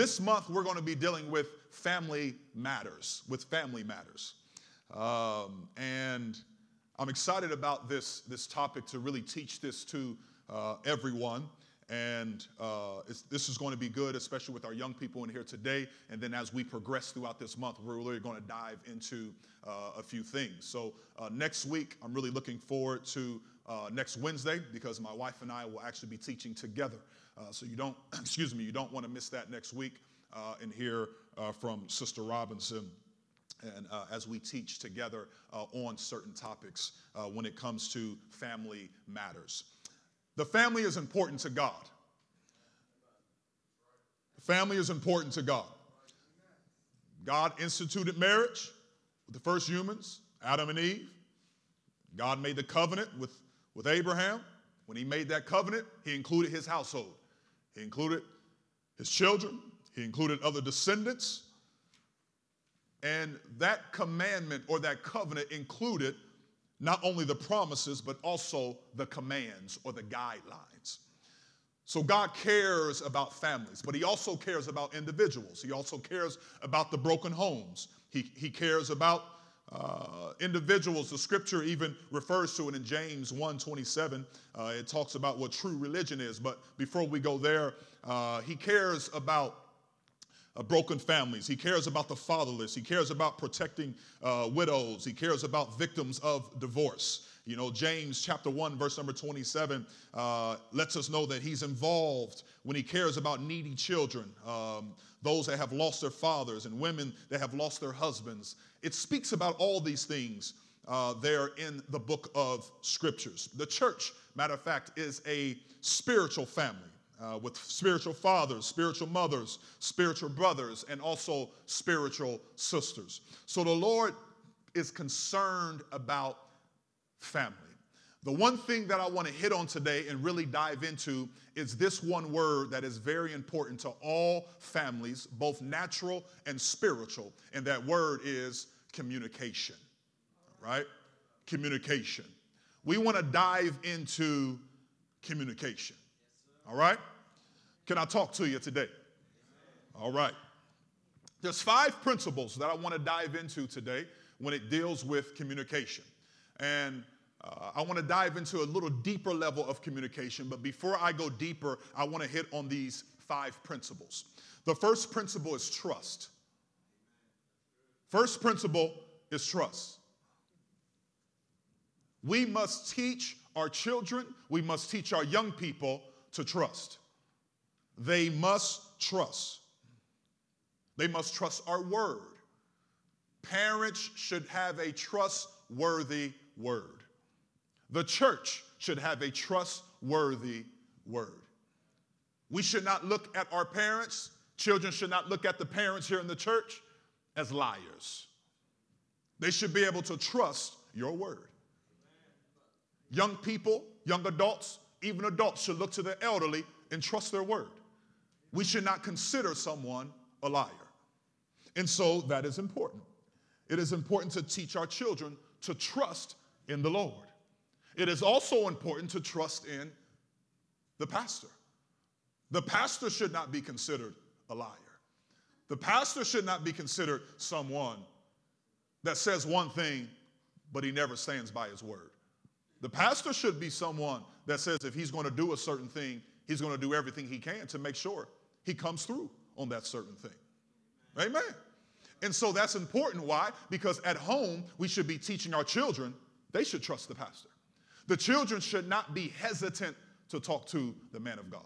This month, we're going to be dealing with family matters, with family matters. Um, and I'm excited about this, this topic to really teach this to uh, everyone. And uh, this is going to be good, especially with our young people in here today. And then as we progress throughout this month, we're really going to dive into uh, a few things. So uh, next week, I'm really looking forward to uh, next Wednesday because my wife and I will actually be teaching together. Uh, so you don't, excuse me, you don't want to miss that next week uh, and hear uh, from Sister Robinson. And uh, as we teach together uh, on certain topics when it comes to family matters, the family is important to God. The family is important to God. God instituted marriage with the first humans, Adam and Eve. God made the covenant with, with Abraham. When he made that covenant, he included his household. He included his children, he included other descendants. And that commandment or that covenant included not only the promises, but also the commands or the guidelines. So God cares about families, but He also cares about individuals. He also cares about the broken homes. He, he cares about uh, individuals. The scripture even refers to it in James 1 27. Uh, it talks about what true religion is. But before we go there, uh, He cares about uh, broken families. He cares about the fatherless. He cares about protecting uh, widows. He cares about victims of divorce. You know, James chapter 1, verse number 27 uh, lets us know that he's involved when he cares about needy children, um, those that have lost their fathers, and women that have lost their husbands. It speaks about all these things uh, there in the book of scriptures. The church, matter of fact, is a spiritual family uh, with spiritual fathers, spiritual mothers, spiritual brothers, and also spiritual sisters. So the Lord is concerned about family. The one thing that I want to hit on today and really dive into is this one word that is very important to all families, both natural and spiritual, and that word is communication. Right? Communication. We want to dive into communication. All right? Can I talk to you today? All right. There's five principles that I want to dive into today when it deals with communication. And uh, I want to dive into a little deeper level of communication, but before I go deeper, I want to hit on these five principles. The first principle is trust. First principle is trust. We must teach our children, we must teach our young people to trust. They must trust. They must trust our word. Parents should have a trustworthy word. The church should have a trustworthy word. We should not look at our parents, children should not look at the parents here in the church as liars. They should be able to trust your word. Young people, young adults, even adults should look to the elderly and trust their word we should not consider someone a liar. And so that is important. It is important to teach our children to trust in the Lord. It is also important to trust in the pastor. The pastor should not be considered a liar. The pastor should not be considered someone that says one thing, but he never stands by his word. The pastor should be someone that says if he's going to do a certain thing, he's going to do everything he can to make sure he comes through on that certain thing. Amen. And so that's important. Why? Because at home, we should be teaching our children, they should trust the pastor. The children should not be hesitant to talk to the man of God.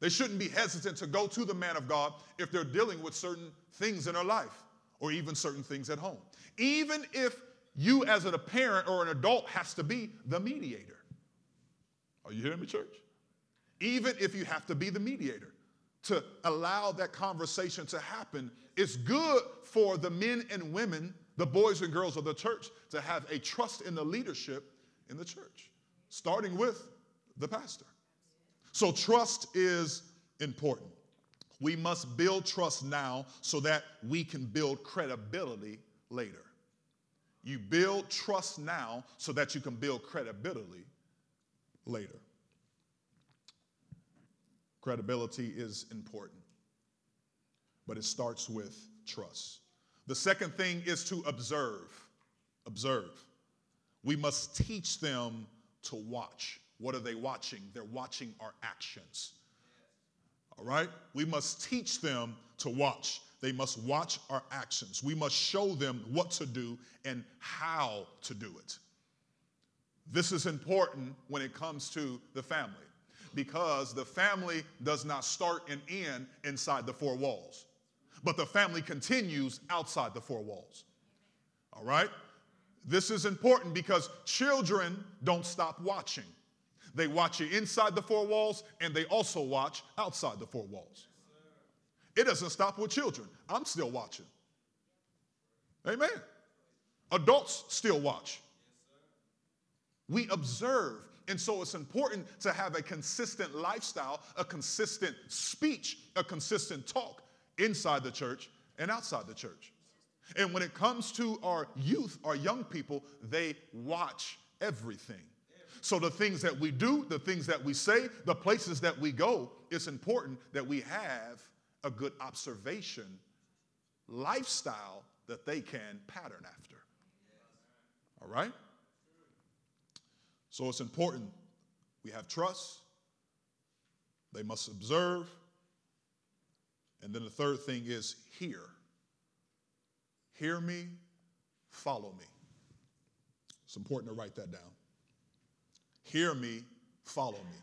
They shouldn't be hesitant to go to the man of God if they're dealing with certain things in their life or even certain things at home. Even if you, as a parent or an adult, has to be the mediator. Are you hearing me, church? even if you have to be the mediator to allow that conversation to happen. It's good for the men and women, the boys and girls of the church, to have a trust in the leadership in the church, starting with the pastor. So, trust is important. We must build trust now so that we can build credibility later. You build trust now so that you can build credibility later. Credibility is important, but it starts with trust. The second thing is to observe. Observe. We must teach them to watch. What are they watching? They're watching our actions. All right? We must teach them to watch. They must watch our actions. We must show them what to do and how to do it. This is important when it comes to the family because the family does not start and end inside the four walls, but the family continues outside the four walls. All right? This is important because children don't stop watching. They watch you inside the four walls and they also watch outside the four walls. It doesn't stop with children. I'm still watching. Amen. Adults still watch. We observe. And so it's important to have a consistent lifestyle, a consistent speech, a consistent talk inside the church and outside the church. And when it comes to our youth, our young people, they watch everything. So the things that we do, the things that we say, the places that we go, it's important that we have a good observation lifestyle that they can pattern after. All right? So it's important we have trust, they must observe, and then the third thing is hear. Hear me, follow me. It's important to write that down. Hear me, follow me.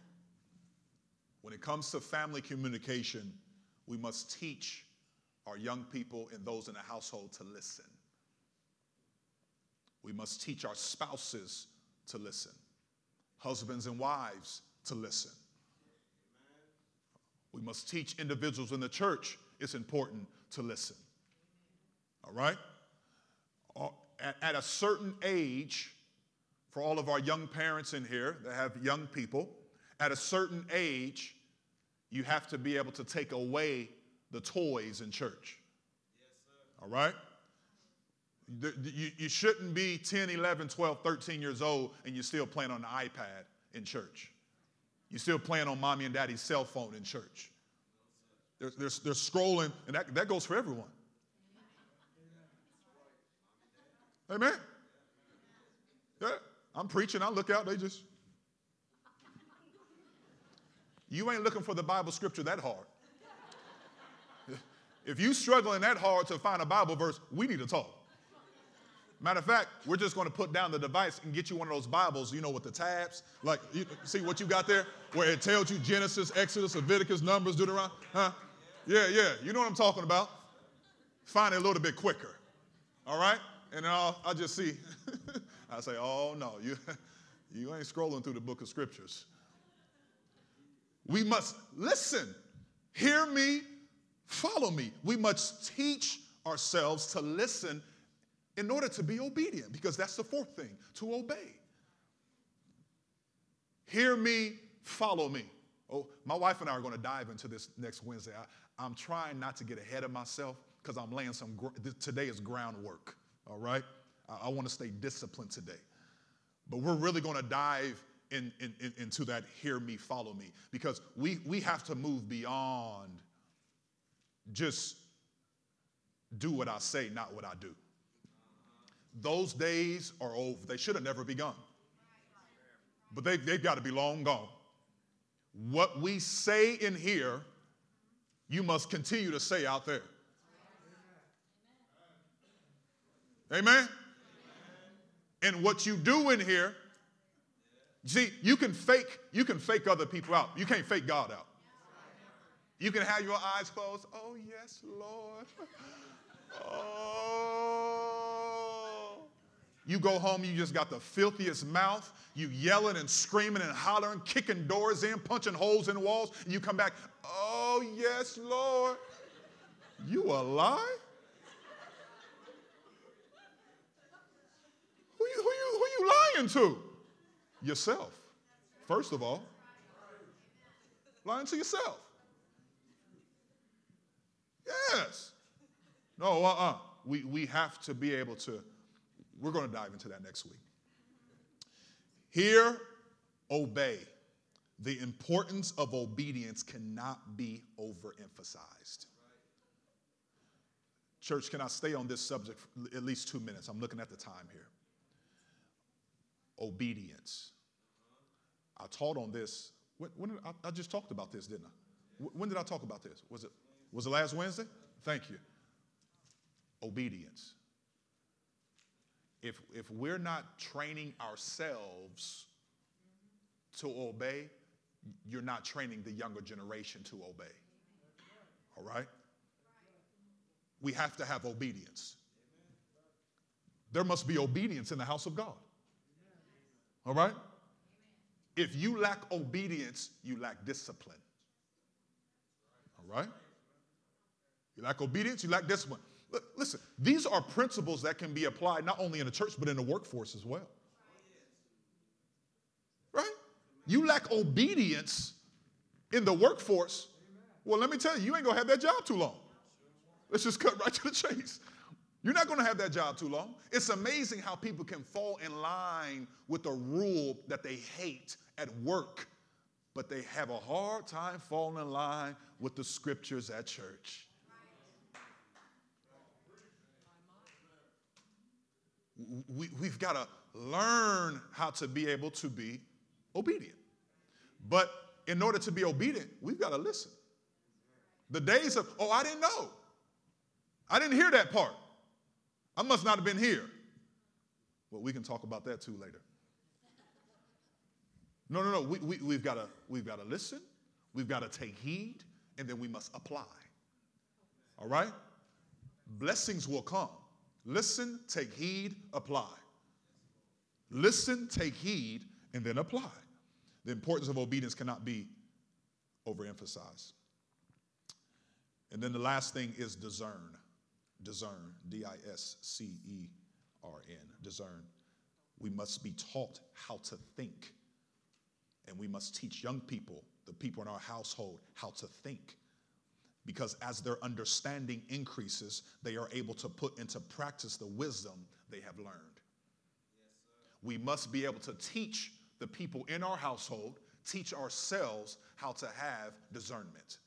When it comes to family communication, we must teach our young people and those in the household to listen. We must teach our spouses to listen, husbands and wives to listen. We must teach individuals in the church it's important to listen. All right? At a certain age, for all of our young parents in here that have young people, at a certain age, you have to be able to take away the toys in church. Yes, All right? You, you shouldn't be 10, 11, 12, 13 years old and you're still playing on the iPad in church. You're still playing on mommy and daddy's cell phone in church. They're, they're, they're scrolling, and that, that goes for everyone. Amen. Yeah, I'm preaching, I look out, they just. You ain't looking for the Bible scripture that hard. If you struggling that hard to find a Bible verse, we need to talk. Matter of fact, we're just going to put down the device and get you one of those Bibles, you know, with the tabs. Like, you, see what you got there? Where it tells you Genesis, Exodus, Leviticus, Numbers, Deuteronomy. Huh? Yeah, yeah. You know what I'm talking about. Find it a little bit quicker. All right? And then I'll, I'll just see. I say, oh, no, you, you ain't scrolling through the book of scriptures. We must listen. Hear me, follow me. We must teach ourselves to listen in order to be obedient, because that's the fourth thing to obey. Hear me, follow me. Oh, my wife and I are going to dive into this next Wednesday. I, am trying not to get ahead of myself because I'm laying some, today is groundwork, all right? I, I want to stay disciplined today. But we're really going to dive in, in, in, into that hear me, follow me, because we, we have to move beyond just do what I say, not what I do. Those days are over. They should have never begun. But they, they've got to be long gone. What we say in here, you must continue to say out there. Amen? And what you do in here, see, you can fake, you can fake other people out. You can't fake God out. You can have your eyes closed. Oh, yes, Lord. Oh. You go home, you just got the filthiest mouth. You yelling and screaming and hollering, kicking doors in, punching holes in walls. And you come back, oh, yes, Lord. You a lie? Who you, who you, who you lying to? Yourself, first of all. Lying to yourself. Yes. No, uh uh-uh. uh. We, we have to be able to, we're going to dive into that next week. Here, obey. The importance of obedience cannot be overemphasized. Church, can I stay on this subject at least two minutes? I'm looking at the time here. Obedience. I taught on this. When, when I, I, just talked about this, didn't I? When did I talk about this? Was it was it last Wednesday? Thank you. Obedience. If if we're not training ourselves to obey, you're not training the younger generation to obey. All right? We have to have obedience. There must be obedience in the house of God. All right? If you lack obedience, you lack discipline. All right? You lack obedience, you lack discipline. Listen, these are principles that can be applied not only in the church, but in the workforce as well. Right? You lack obedience in the workforce. Well, let me tell you, you ain't gonna have that job too long. Let's just cut right to the chase. You're not going to have that job too long. It's amazing how people can fall in line with a rule that they hate at work, but they have a hard time falling in line with the scriptures at church. We, we've got to learn how to be able to be obedient. But in order to be obedient, we've got to listen. The days of, oh, I didn't know. I didn't hear that part. I must not have been here. Well, we can talk about that too later. No, no, no. We, we, we've got to we've got to listen. We've got to take heed, and then we must apply. All right? Blessings will come. Listen, take heed, apply. Listen, take heed, and then apply. The importance of obedience cannot be overemphasized. And then the last thing is discern. Discern, D I S C E R N, discern. We must be taught how to think. And we must teach young people, the people in our household, how to think. Because as their understanding increases, they are able to put into practice the wisdom they have learned. We must be able to teach the people in our household, teach ourselves how to have discernment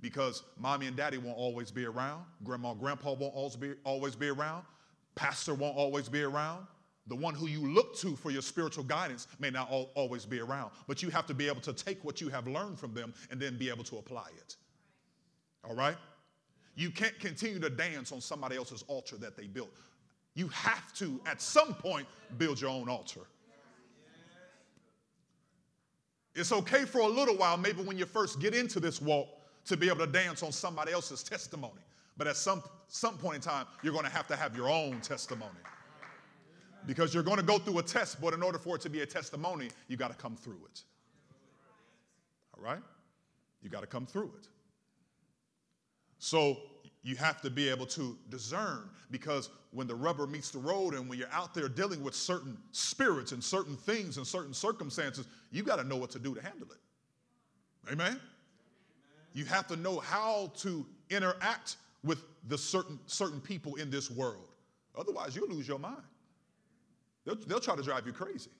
because mommy and daddy won't always be around, grandma and grandpa won't always be, always be around, pastor won't always be around. The one who you look to for your spiritual guidance may not al- always be around, but you have to be able to take what you have learned from them and then be able to apply it. All right? You can't continue to dance on somebody else's altar that they built. You have to, at some point, build your own altar. It's okay for a little while, maybe when you first get into this walk, to be able to dance on somebody else's testimony. But at some, some point in time, you're going to have to have your own testimony. Because you're going to go through a test, but in order for it to be a testimony, you got to come through it. All right? You got to come through it. So you have to be able to discern because when the rubber meets the road and when you're out there dealing with certain spirits and certain things and certain circumstances, you got to know what to do to handle it. Amen? You have to know how to interact with the certain, certain people in this world. Otherwise, you'll lose your mind. They'll, they'll try to drive you crazy.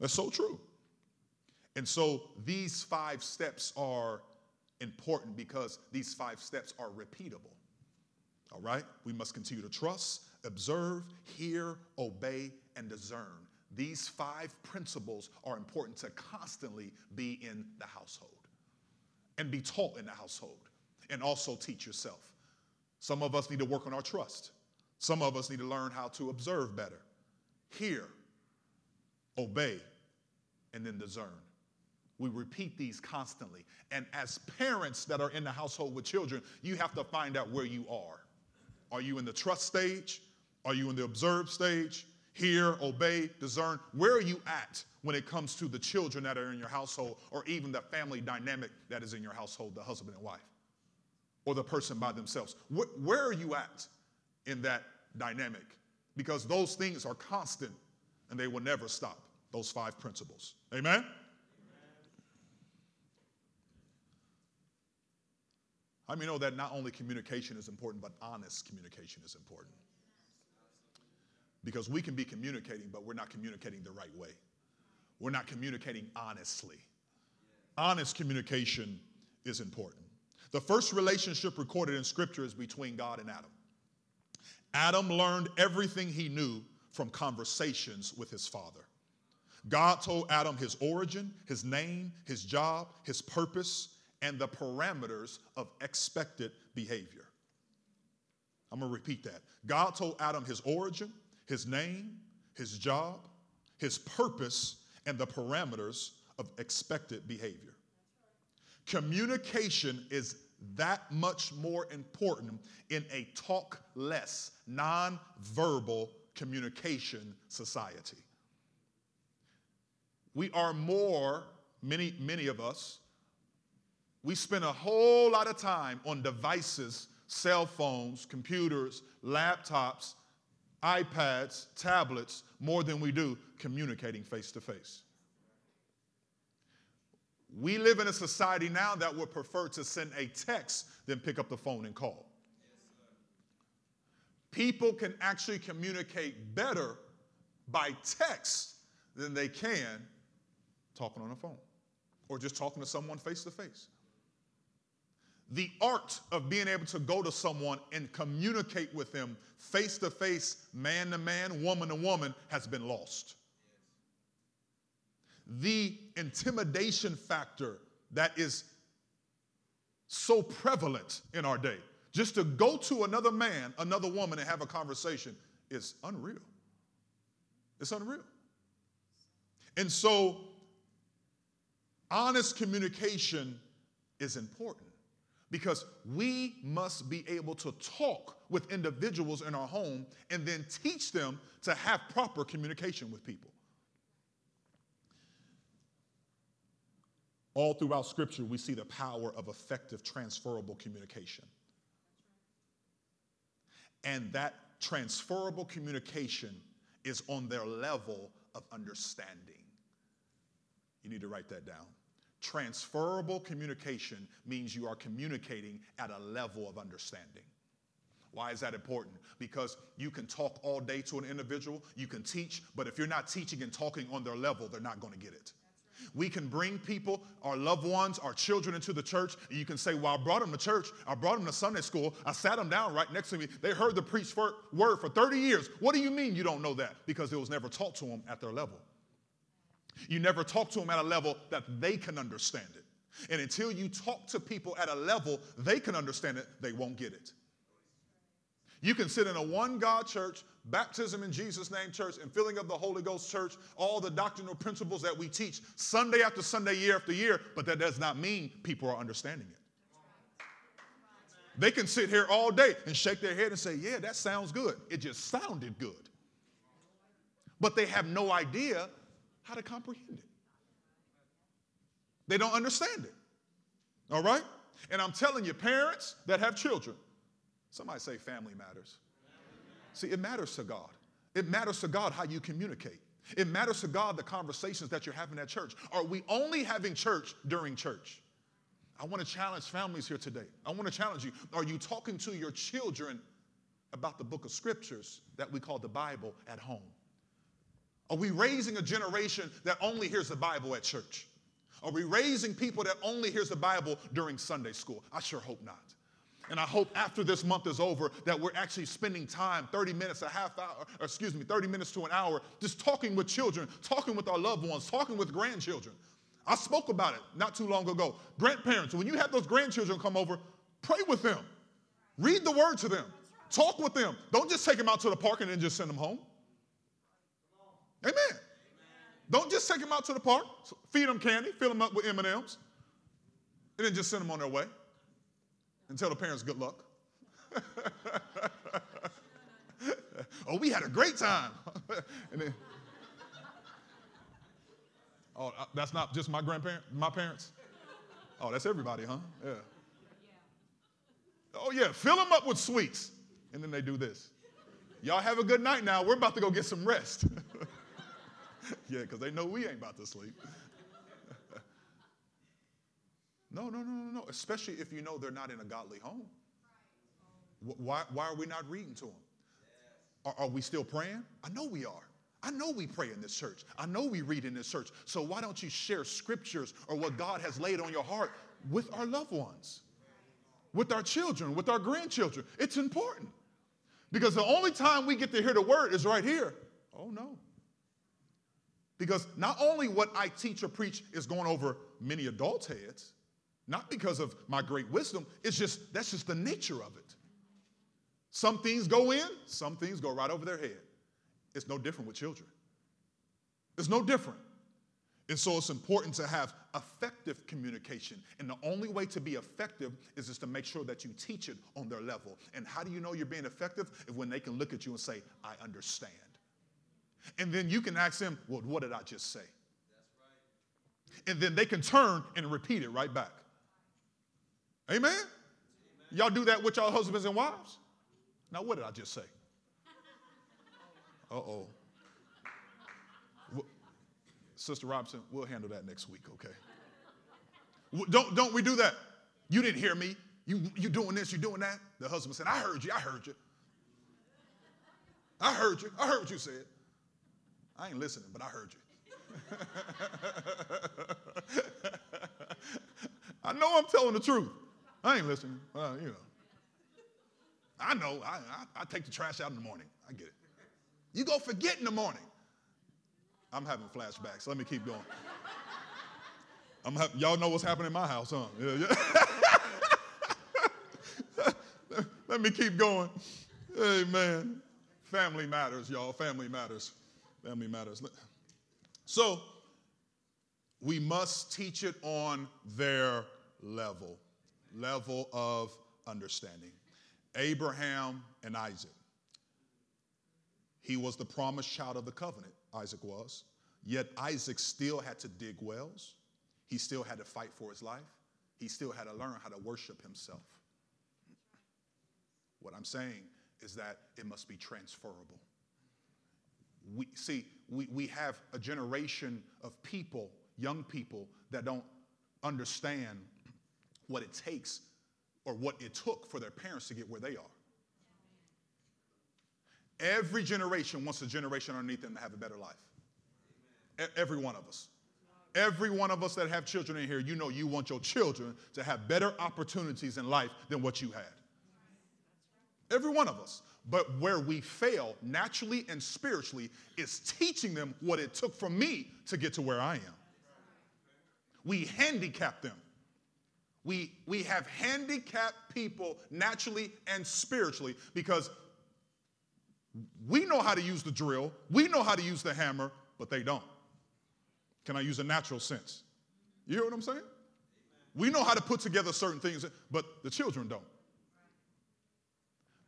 That's so true. And so these five steps are important because these five steps are repeatable. All right? We must continue to trust, observe, hear, obey, and discern. These five principles are important to constantly be in the household and be taught in the household and also teach yourself. Some of us need to work on our trust. Some of us need to learn how to observe better, hear, obey, and then discern. We repeat these constantly. And as parents that are in the household with children, you have to find out where you are. Are you in the trust stage? Are you in the observe stage? Hear, obey, discern. Where are you at when it comes to the children that are in your household or even the family dynamic that is in your household, the husband and wife, or the person by themselves? Where, where are you at in that dynamic? Because those things are constant and they will never stop, those five principles. Amen? I mean, know that not only communication is important, but honest communication is important. Because we can be communicating, but we're not communicating the right way. We're not communicating honestly. honest communication is important. The first relationship recorded in Scripture is between God and Adam. Adam learned everything he knew from conversations with his father. God told Adam his origin, his name, his job, his purpose, and the parameters of expected behavior. I'm gonna repeat that. God told Adam his origin, his name, his job, his purpose, and the parameters of expected behavior. Communication is that much more important in a talk less, non verbal communication society. We are more, many, many of us, we spend a whole lot of time on devices, cell phones, computers, laptops, iPads, tablets, more than we do communicating face to face. We live in a society now that would prefer to send a text than pick up the phone and call. People can actually communicate better by text than they can talking on a phone or just talking to someone face to face. The art of being able to go to someone and communicate with them face to face, man to man, woman to woman, has been lost the intimidation factor that is so prevalent in our day. Just to go to another man, another woman, and have a conversation is unreal. It's unreal. And so, honest communication is important because we must be able to talk with individuals in our home and then teach them to have proper communication with people. All throughout Scripture, we see the power of effective transferable communication. And that transferable communication is on their level of understanding. You need to write that down. Transferable communication means you are communicating at a level of understanding. Why is that important? Because you can talk all day to an individual, you can teach, but if you're not teaching and talking on their level, they're not going to get it. We can bring people, our loved ones, our children into the church, and you can say, Well, I brought them to church, I brought them to Sunday school, I sat them down right next to me. They heard the preached word for 30 years. What do you mean you don't know that? Because it was never taught to them at their level. You never talk to them at a level that they can understand it. And until you talk to people at a level they can understand it, they won't get it. You can sit in a one God church, baptism in Jesus' name church, and filling of the Holy Ghost church, all the doctrinal principles that we teach Sunday after Sunday, year after year, but that does not mean people are understanding it. They can sit here all day and shake their head and say, Yeah, that sounds good. It just sounded good. But they have no idea how to comprehend it. They don't understand it. All right? And I'm telling you, parents that have children, Somebody say family matters. See, it matters to God. It matters to God how you communicate. It matters to God the conversations that you're having at church. Are we only having church during church? I want to challenge families here today. I want to challenge you. Are you talking to your children about the book of scriptures that we call the Bible at home? Are we raising a generation that only hears the Bible at church? Are we raising people that only hears the Bible during Sunday school? I sure hope not. And I hope after this month is over that we're actually spending time 30 minutes, a half hour, excuse me, 30 minutes to an hour, just talking with children, talking with our loved ones, talking with grandchildren. I spoke about it not too long ago. Grandparents, when you have those grandchildren come over, pray with them, read the word to them, talk with them. Don't just take them out to the park and then just send them home. Amen. Amen. Don't just take them out to the park, feed them candy, fill them up with M&Ms, and then just send them on their way and tell the parents good luck. oh, we had a great time. and then, oh, uh, that's not just my grandparents, my parents. Oh, that's everybody, huh? Yeah. Oh, yeah, fill them up with sweets. And then they do this. Y'all have a good night now. We're about to go get some rest. yeah, because they know we ain't about to sleep. No, no, no, no, no. Especially if you know they're not in a godly home. Why, why are we not reading to them? Are, are we still praying? I know we are. I know we pray in this church. I know we read in this church. So why don't you share scriptures or what God has laid on your heart with our loved ones, with our children, with our grandchildren? It's important. Because the only time we get to hear the word is right here. Oh no. Because not only what I teach or preach is going over many adults' heads, not because of my great wisdom, it's just that's just the nature of it. Some things go in, some things go right over their head. It's no different with children. It's no different. And so it's important to have effective communication. And the only way to be effective is just to make sure that you teach it on their level. And how do you know you're being effective? If when they can look at you and say, I understand. And then you can ask them, Well, what did I just say? And then they can turn and repeat it right back. Amen? Amen? Y'all do that with y'all husbands and wives? Now, what did I just say? Uh oh. Sister Robinson, we'll handle that next week, okay? Don't, don't we do that? You didn't hear me. You, you doing this, you doing that? The husband said, I heard you, I heard you. I heard you, I heard what you said. I ain't listening, but I heard you. I know I'm telling the truth. I ain't listening, uh, you know. I know, I, I, I take the trash out in the morning. I get it. You go forget in the morning. I'm having flashbacks. Let me keep going. I'm ha- y'all know what's happening in my house, huh? Yeah, yeah. Let me keep going. Amen. Family matters, y'all. Family matters. Family matters. So, we must teach it on their level, level of understanding. Abraham and Isaac. He was the promised child of the covenant. Isaac was. Yet Isaac still had to dig wells. He still had to fight for his life. He still had to learn how to worship himself. What I'm saying is that it must be transferable. We, see, we, we have a generation of people, young people, that don't understand what it takes or what it took for their parents to get where they are. Every generation wants a generation underneath them to have a better life. Every one of us. Every one of us that have children in here, you know you want your children to have better opportunities in life than what you had. Every one of us. But where we fail naturally and spiritually is teaching them what it took for me to get to where I am. We handicap them. We, we have handicapped people naturally and spiritually because we know how to use the drill, we know how to use the hammer, but they don't. Can I use a natural sense? You hear what I'm saying? We know how to put together certain things, but the children don't.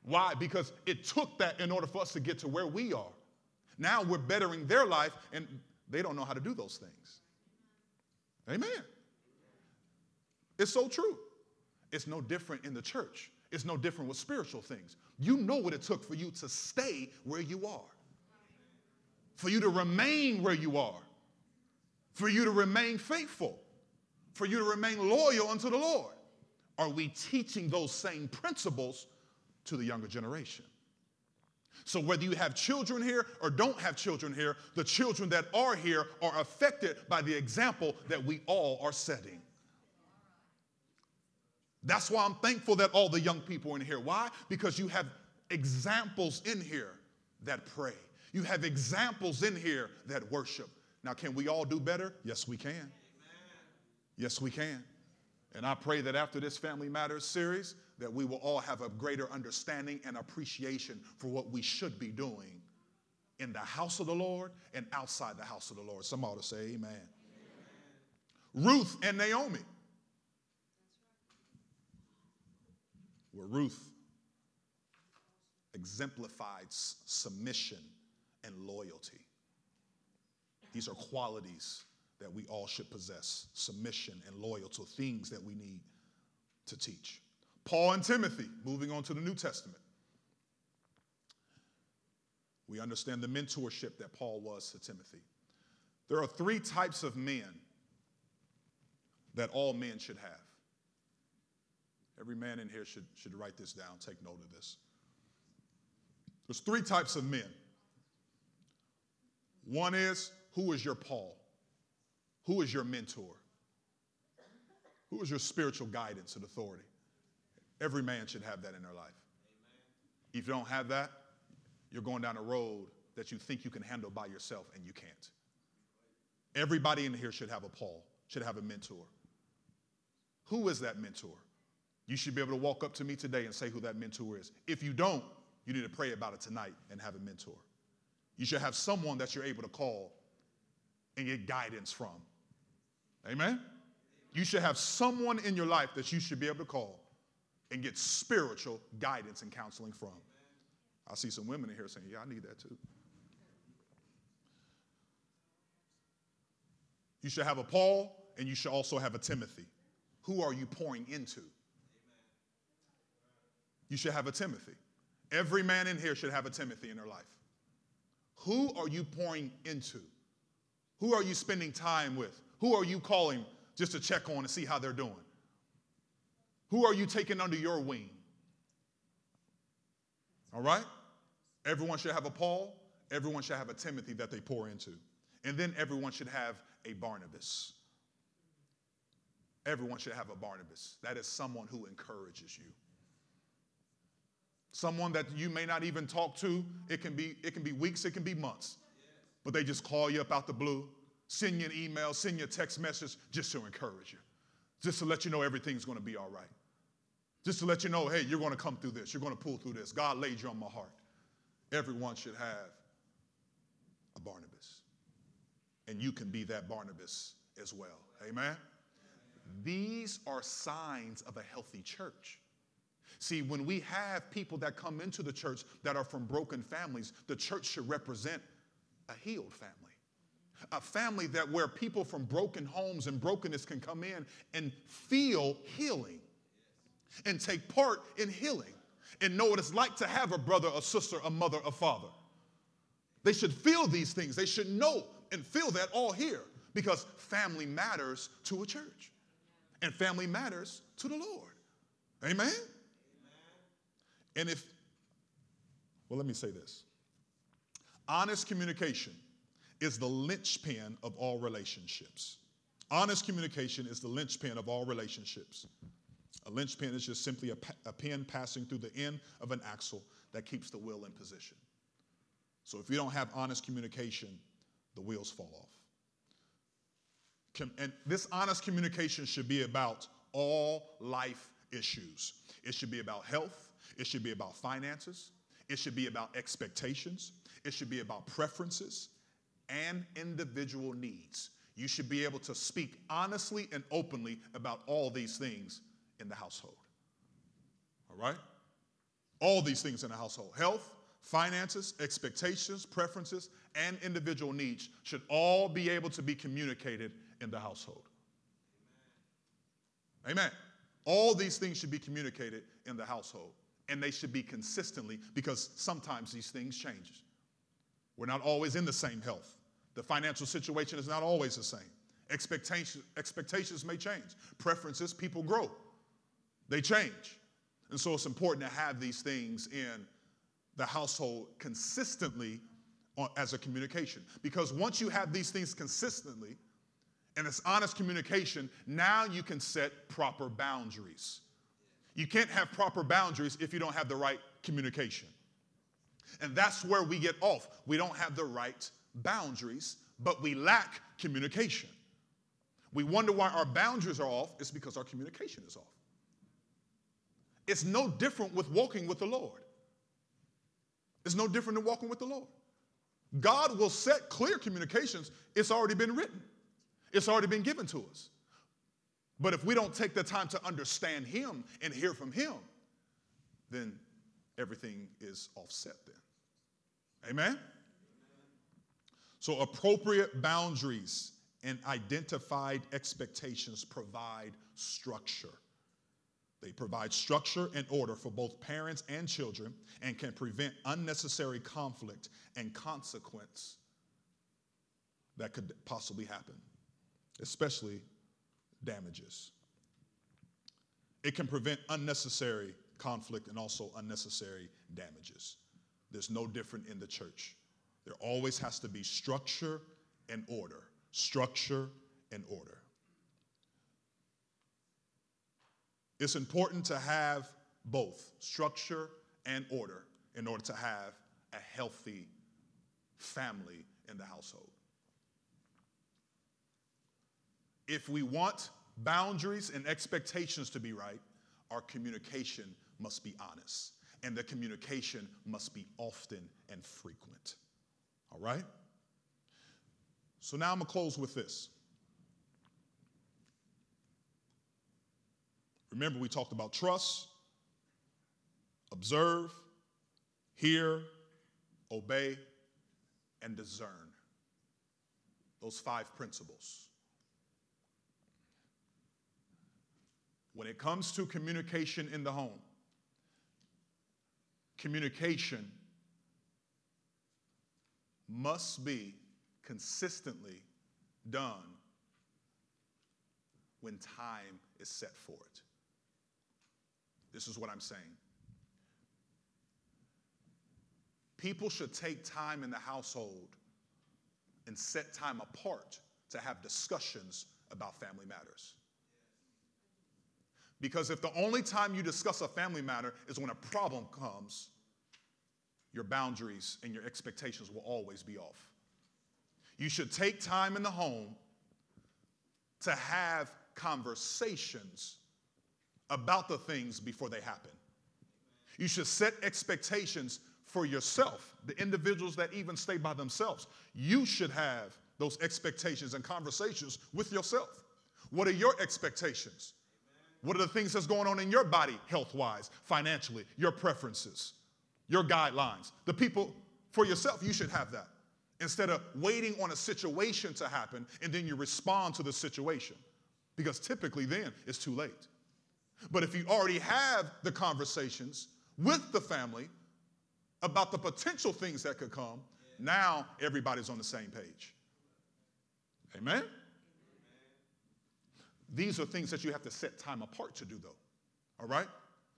Why? Because it took that in order for us to get to where we are. Now we're bettering their life, and they don't know how to do those things. Amen. It's so true. It's no different in the church. It's no different with spiritual things. You know what it took for you to stay where you are, for you to remain where you are, for you to remain faithful, for you to remain loyal unto the Lord. Are we teaching those same principles to the younger generation? So, whether you have children here or don't have children here, the children that are here are affected by the example that we all are setting. That's why I'm thankful that all the young people are in here. Why? Because you have examples in here that pray. You have examples in here that worship. Now, can we all do better? Yes, we can. Yes, we can. And I pray that after this Family Matters series, that we will all have a greater understanding and appreciation for what we should be doing in the house of the Lord and outside the house of the Lord. Some ought to say amen. amen. Ruth and Naomi. where Ruth exemplified submission and loyalty. These are qualities that we all should possess submission and loyalty, things that we need to teach. Paul and Timothy, moving on to the New Testament. We understand the mentorship that Paul was to Timothy. There are three types of men that all men should have. Every man in here should, should write this down, take note of this. There's three types of men. One is who is your Paul? Who is your mentor? Who is your spiritual guidance and authority? Every man should have that in their life. Amen. If you don't have that, you're going down a road that you think you can handle by yourself and you can't. Everybody in here should have a Paul, should have a mentor. Who is that mentor? You should be able to walk up to me today and say who that mentor is. If you don't, you need to pray about it tonight and have a mentor. You should have someone that you're able to call and get guidance from. Amen? You should have someone in your life that you should be able to call and get spiritual guidance and counseling from. I see some women in here saying, Yeah, I need that too. You should have a Paul and you should also have a Timothy. Who are you pouring into? You should have a Timothy. Every man in here should have a Timothy in their life. Who are you pouring into? Who are you spending time with? Who are you calling just to check on and see how they're doing? Who are you taking under your wing? All right? Everyone should have a Paul. Everyone should have a Timothy that they pour into. And then everyone should have a Barnabas. Everyone should have a Barnabas. That is someone who encourages you. Someone that you may not even talk to. It can be, it can be weeks, it can be months. But they just call you up out the blue, send you an email, send you a text message just to encourage you, just to let you know everything's going to be all right. Just to let you know, hey, you're going to come through this, you're going to pull through this. God laid you on my heart. Everyone should have a Barnabas. And you can be that Barnabas as well. Amen? These are signs of a healthy church. See, when we have people that come into the church that are from broken families, the church should represent a healed family. A family that where people from broken homes and brokenness can come in and feel healing and take part in healing and know what it's like to have a brother, a sister, a mother, a father. They should feel these things. They should know and feel that all here because family matters to a church and family matters to the Lord. Amen? Amen? And if, well, let me say this honest communication is the linchpin of all relationships. Honest communication is the linchpin of all relationships. A linchpin is just simply a, a pin passing through the end of an axle that keeps the wheel in position. So if you don't have honest communication, the wheels fall off. And this honest communication should be about all life issues. It should be about health, it should be about finances, it should be about expectations, it should be about preferences and individual needs. You should be able to speak honestly and openly about all these things in the household. All right? All these things in the household health, finances, expectations, preferences, and individual needs should all be able to be communicated in the household. Amen. Amen. All these things should be communicated in the household, and they should be consistently because sometimes these things change. We're not always in the same health. The financial situation is not always the same. Expectations, expectations may change. Preferences, people grow. They change. And so it's important to have these things in the household consistently as a communication. Because once you have these things consistently and it's honest communication, now you can set proper boundaries. You can't have proper boundaries if you don't have the right communication. And that's where we get off. We don't have the right boundaries, but we lack communication. We wonder why our boundaries are off, it's because our communication is off. It's no different with walking with the Lord. It's no different than walking with the Lord. God will set clear communications. It's already been written, it's already been given to us. But if we don't take the time to understand Him and hear from Him, then everything is offset then. Amen? So, appropriate boundaries and identified expectations provide structure. They provide structure and order for both parents and children and can prevent unnecessary conflict and consequence that could possibly happen, especially damages. It can prevent unnecessary conflict and also unnecessary damages. There's no different in the church. There always has to be structure and order. Structure and order. It's important to have both structure and order in order to have a healthy family in the household. If we want boundaries and expectations to be right, our communication must be honest, and the communication must be often and frequent. All right? So now I'm going to close with this. Remember, we talked about trust, observe, hear, obey, and discern. Those five principles. When it comes to communication in the home, communication must be consistently done when time is set for it. This is what I'm saying. People should take time in the household and set time apart to have discussions about family matters. Because if the only time you discuss a family matter is when a problem comes, your boundaries and your expectations will always be off. You should take time in the home to have conversations about the things before they happen. You should set expectations for yourself, the individuals that even stay by themselves. You should have those expectations and conversations with yourself. What are your expectations? What are the things that's going on in your body, health wise, financially, your preferences, your guidelines? The people for yourself, you should have that. Instead of waiting on a situation to happen and then you respond to the situation. Because typically then it's too late. But if you already have the conversations with the family about the potential things that could come, now everybody's on the same page. Amen? These are things that you have to set time apart to do, though. All right?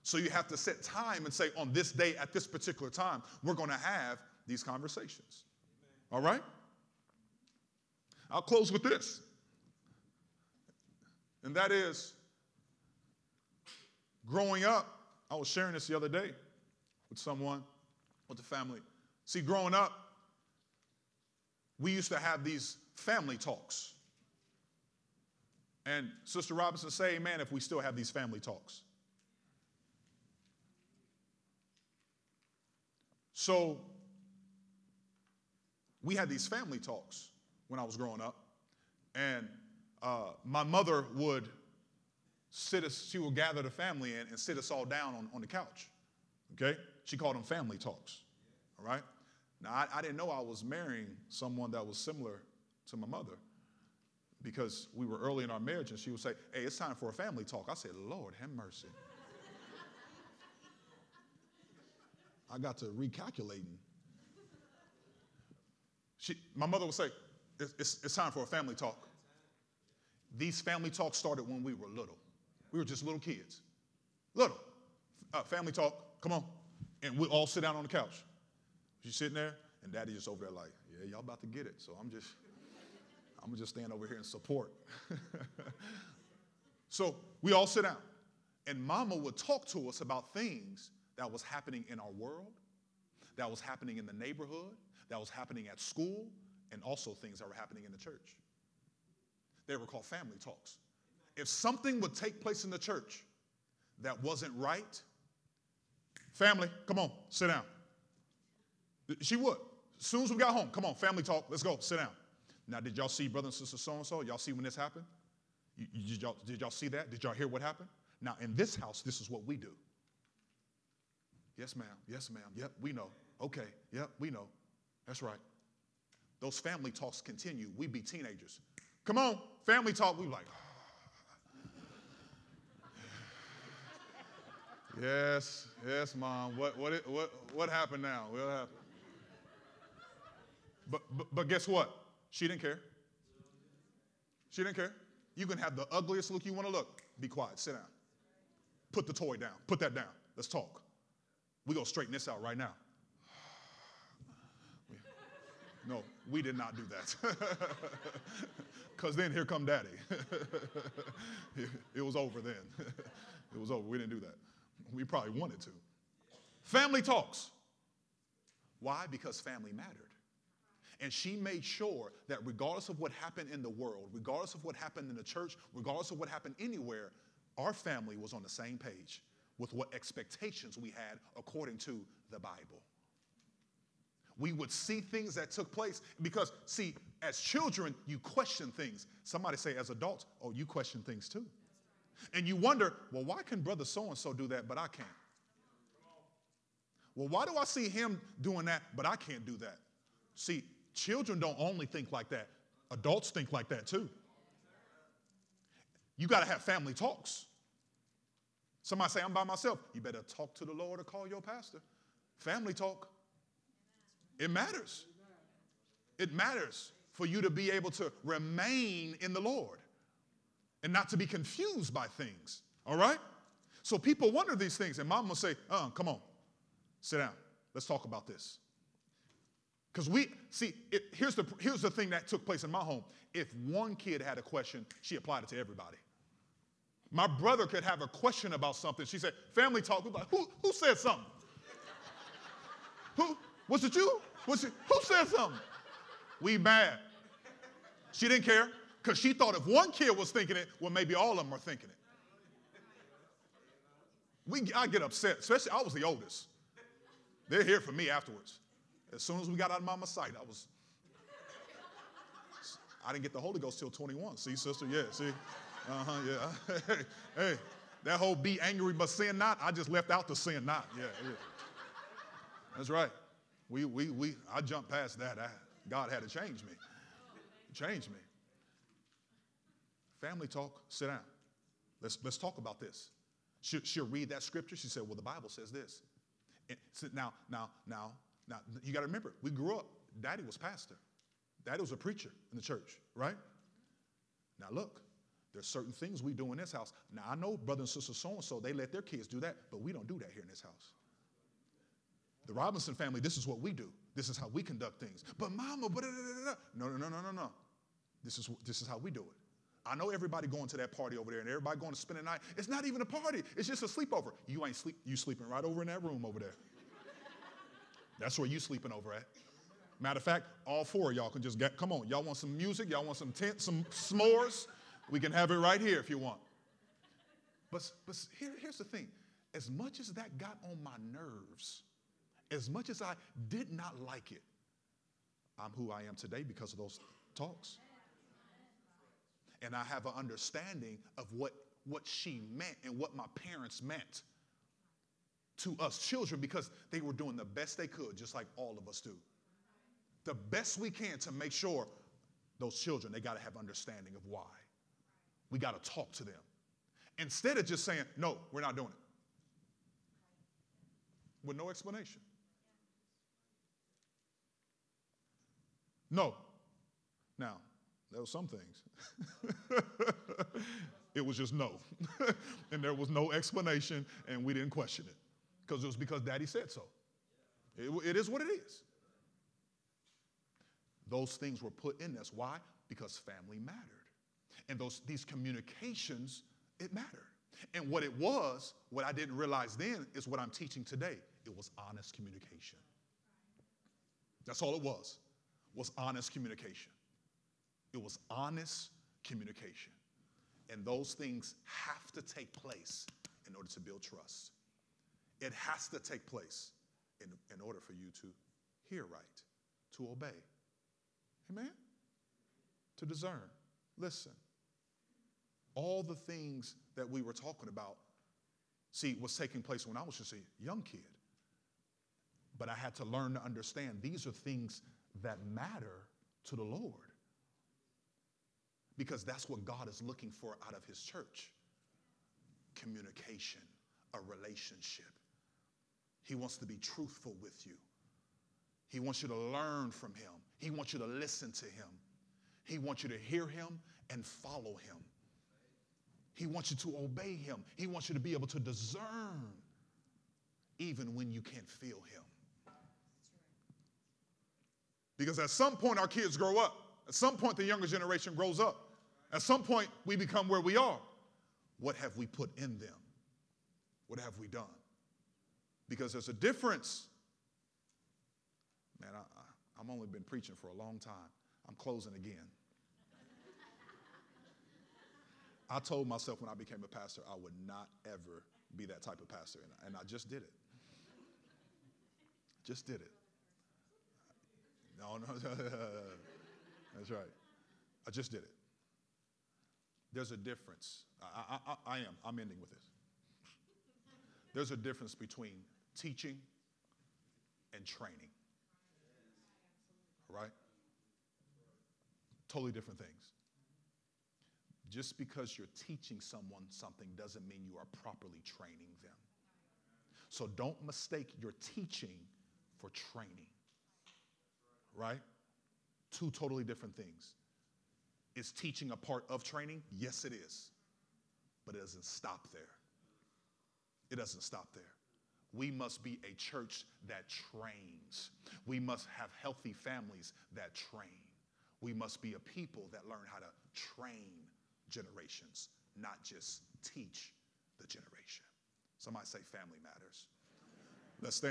So you have to set time and say, on this day, at this particular time, we're going to have these conversations. All right? I'll close with this. And that is growing up, I was sharing this the other day with someone, with the family. See, growing up, we used to have these family talks. And Sister Robinson say, man, if we still have these family talks. So we had these family talks when I was growing up. And uh, my mother would sit us, she would gather the family and, and sit us all down on, on the couch. Okay? She called them family talks. All right? Now, I, I didn't know I was marrying someone that was similar to my mother because we were early in our marriage and she would say, Hey, it's time for a family talk. I said, Lord, have mercy. I got to recalculating. She, my mother would say, it's, it's, it's time for a family talk. These family talks started when we were little. We were just little kids. Little. Uh, family talk, come on. And we all sit down on the couch. She's sitting there, and daddy just over there like, yeah, y'all about to get it. So I'm just, I'm just stand over here and support. so we all sit down. And mama would talk to us about things that was happening in our world, that was happening in the neighborhood, that was happening at school, and also things that were happening in the church. They were called family talks. If something would take place in the church that wasn't right, family, come on, sit down. She would. As soon as we got home, come on, family talk, let's go, sit down. Now, did y'all see brother and sister so and so? Y'all see when this happened? Did, y'all, did y'all see that? Did y'all hear what happened? Now, in this house, this is what we do. Yes, ma'am. Yes, ma'am. Yep, we know. Okay. Yep, we know. That's right. Those family talks continue. We be teenagers. Come on, family talk. We like, Yes, yes, mom. What, what, what, what happened now? What happened? But, but, but guess what? She didn't care. She didn't care. You can have the ugliest look you want to look. Be quiet. Sit down. Put the toy down. Put that down. Let's talk. We're going to straighten this out right now. No, we did not do that. Because then here come daddy. it was over then. it was over. We didn't do that. We probably wanted to. Family talks. Why? Because family mattered. And she made sure that regardless of what happened in the world, regardless of what happened in the church, regardless of what happened anywhere, our family was on the same page with what expectations we had according to the Bible. We would see things that took place because, see, as children, you question things. Somebody say, as adults, oh, you question things too. And you wonder, well, why can brother so and so do that, but I can't? Well, why do I see him doing that, but I can't do that? See, children don't only think like that, adults think like that too. You got to have family talks. Somebody say, I'm by myself. You better talk to the Lord or call your pastor. Family talk. It matters. It matters for you to be able to remain in the Lord and not to be confused by things. All right? So people wonder these things, and mom will say, uh, come on, sit down. Let's talk about this. Because we, see, it, here's, the, here's the thing that took place in my home. If one kid had a question, she applied it to everybody. My brother could have a question about something. She said, family talk. We're like, who, who said something? who? Was it you? Was it, who said something? We mad. She didn't care because she thought if one kid was thinking it, well, maybe all of them are thinking it. We, I get upset, especially I was the oldest. They're here for me afterwards. As soon as we got out of mama's sight, I was. I didn't get the Holy Ghost till 21. See, sister? Yeah, see? Uh huh, yeah. hey, hey, that whole be angry but sin not, I just left out the sin not. Yeah, yeah. That's right. We, we, we, I jumped past that. I, God had to change me. Change me. Family talk, sit down. Let's, let's talk about this. She, she'll read that scripture. She said, Well, the Bible says this. And so now, now, now, now, you got to remember, we grew up, daddy was pastor. Daddy was a preacher in the church, right? Now, look, there's certain things we do in this house. Now, I know brother and sister so and so, they let their kids do that, but we don't do that here in this house. The Robinson family, this is what we do. This is how we conduct things. But mama, but no, no, no, no, no, no. This is, this is how we do it. I know everybody going to that party over there and everybody going to spend the night. It's not even a party. It's just a sleepover. You ain't sleep. You sleeping right over in that room over there. That's where you sleeping over at. Matter of fact, all four of y'all can just get, come on. Y'all want some music? Y'all want some tent, some s'mores? We can have it right here if you want. But, but here, here's the thing. As much as that got on my nerves, as much as I did not like it, I'm who I am today because of those talks. And I have an understanding of what, what she meant and what my parents meant to us children because they were doing the best they could, just like all of us do. The best we can to make sure those children, they got to have understanding of why. We got to talk to them. Instead of just saying, no, we're not doing it. With no explanation. No. Now, there were some things. it was just no. and there was no explanation, and we didn't question it because it was because daddy said so. It, it is what it is. Those things were put in us. Why? Because family mattered. And those, these communications, it mattered. And what it was, what I didn't realize then, is what I'm teaching today. It was honest communication. That's all it was was honest communication. It was honest communication. And those things have to take place in order to build trust. It has to take place in, in order for you to hear right, to obey. Amen? To discern. Listen. All the things that we were talking about, see, was taking place when I was just a young kid. But I had to learn to understand these are things that matter to the Lord. Because that's what God is looking for out of His church communication, a relationship. He wants to be truthful with you. He wants you to learn from Him. He wants you to listen to Him. He wants you to hear Him and follow Him. He wants you to obey Him. He wants you to be able to discern even when you can't feel Him. Because at some point, our kids grow up. At some point, the younger generation grows up. At some point, we become where we are. What have we put in them? What have we done? Because there's a difference. Man, I, I've only been preaching for a long time. I'm closing again. I told myself when I became a pastor, I would not ever be that type of pastor, and, and I just did it. Just did it. No, no, that's right. I just did it. There's a difference. I, I, I, am. I'm ending with this. There's a difference between teaching and training. Right? Totally different things. Just because you're teaching someone something doesn't mean you are properly training them. So don't mistake your teaching for training. Right? Two totally different things. Is teaching a part of training? Yes, it is. But it doesn't stop there. It doesn't stop there. We must be a church that trains. We must have healthy families that train. We must be a people that learn how to train generations, not just teach the generation. Somebody say family matters. Let's stand.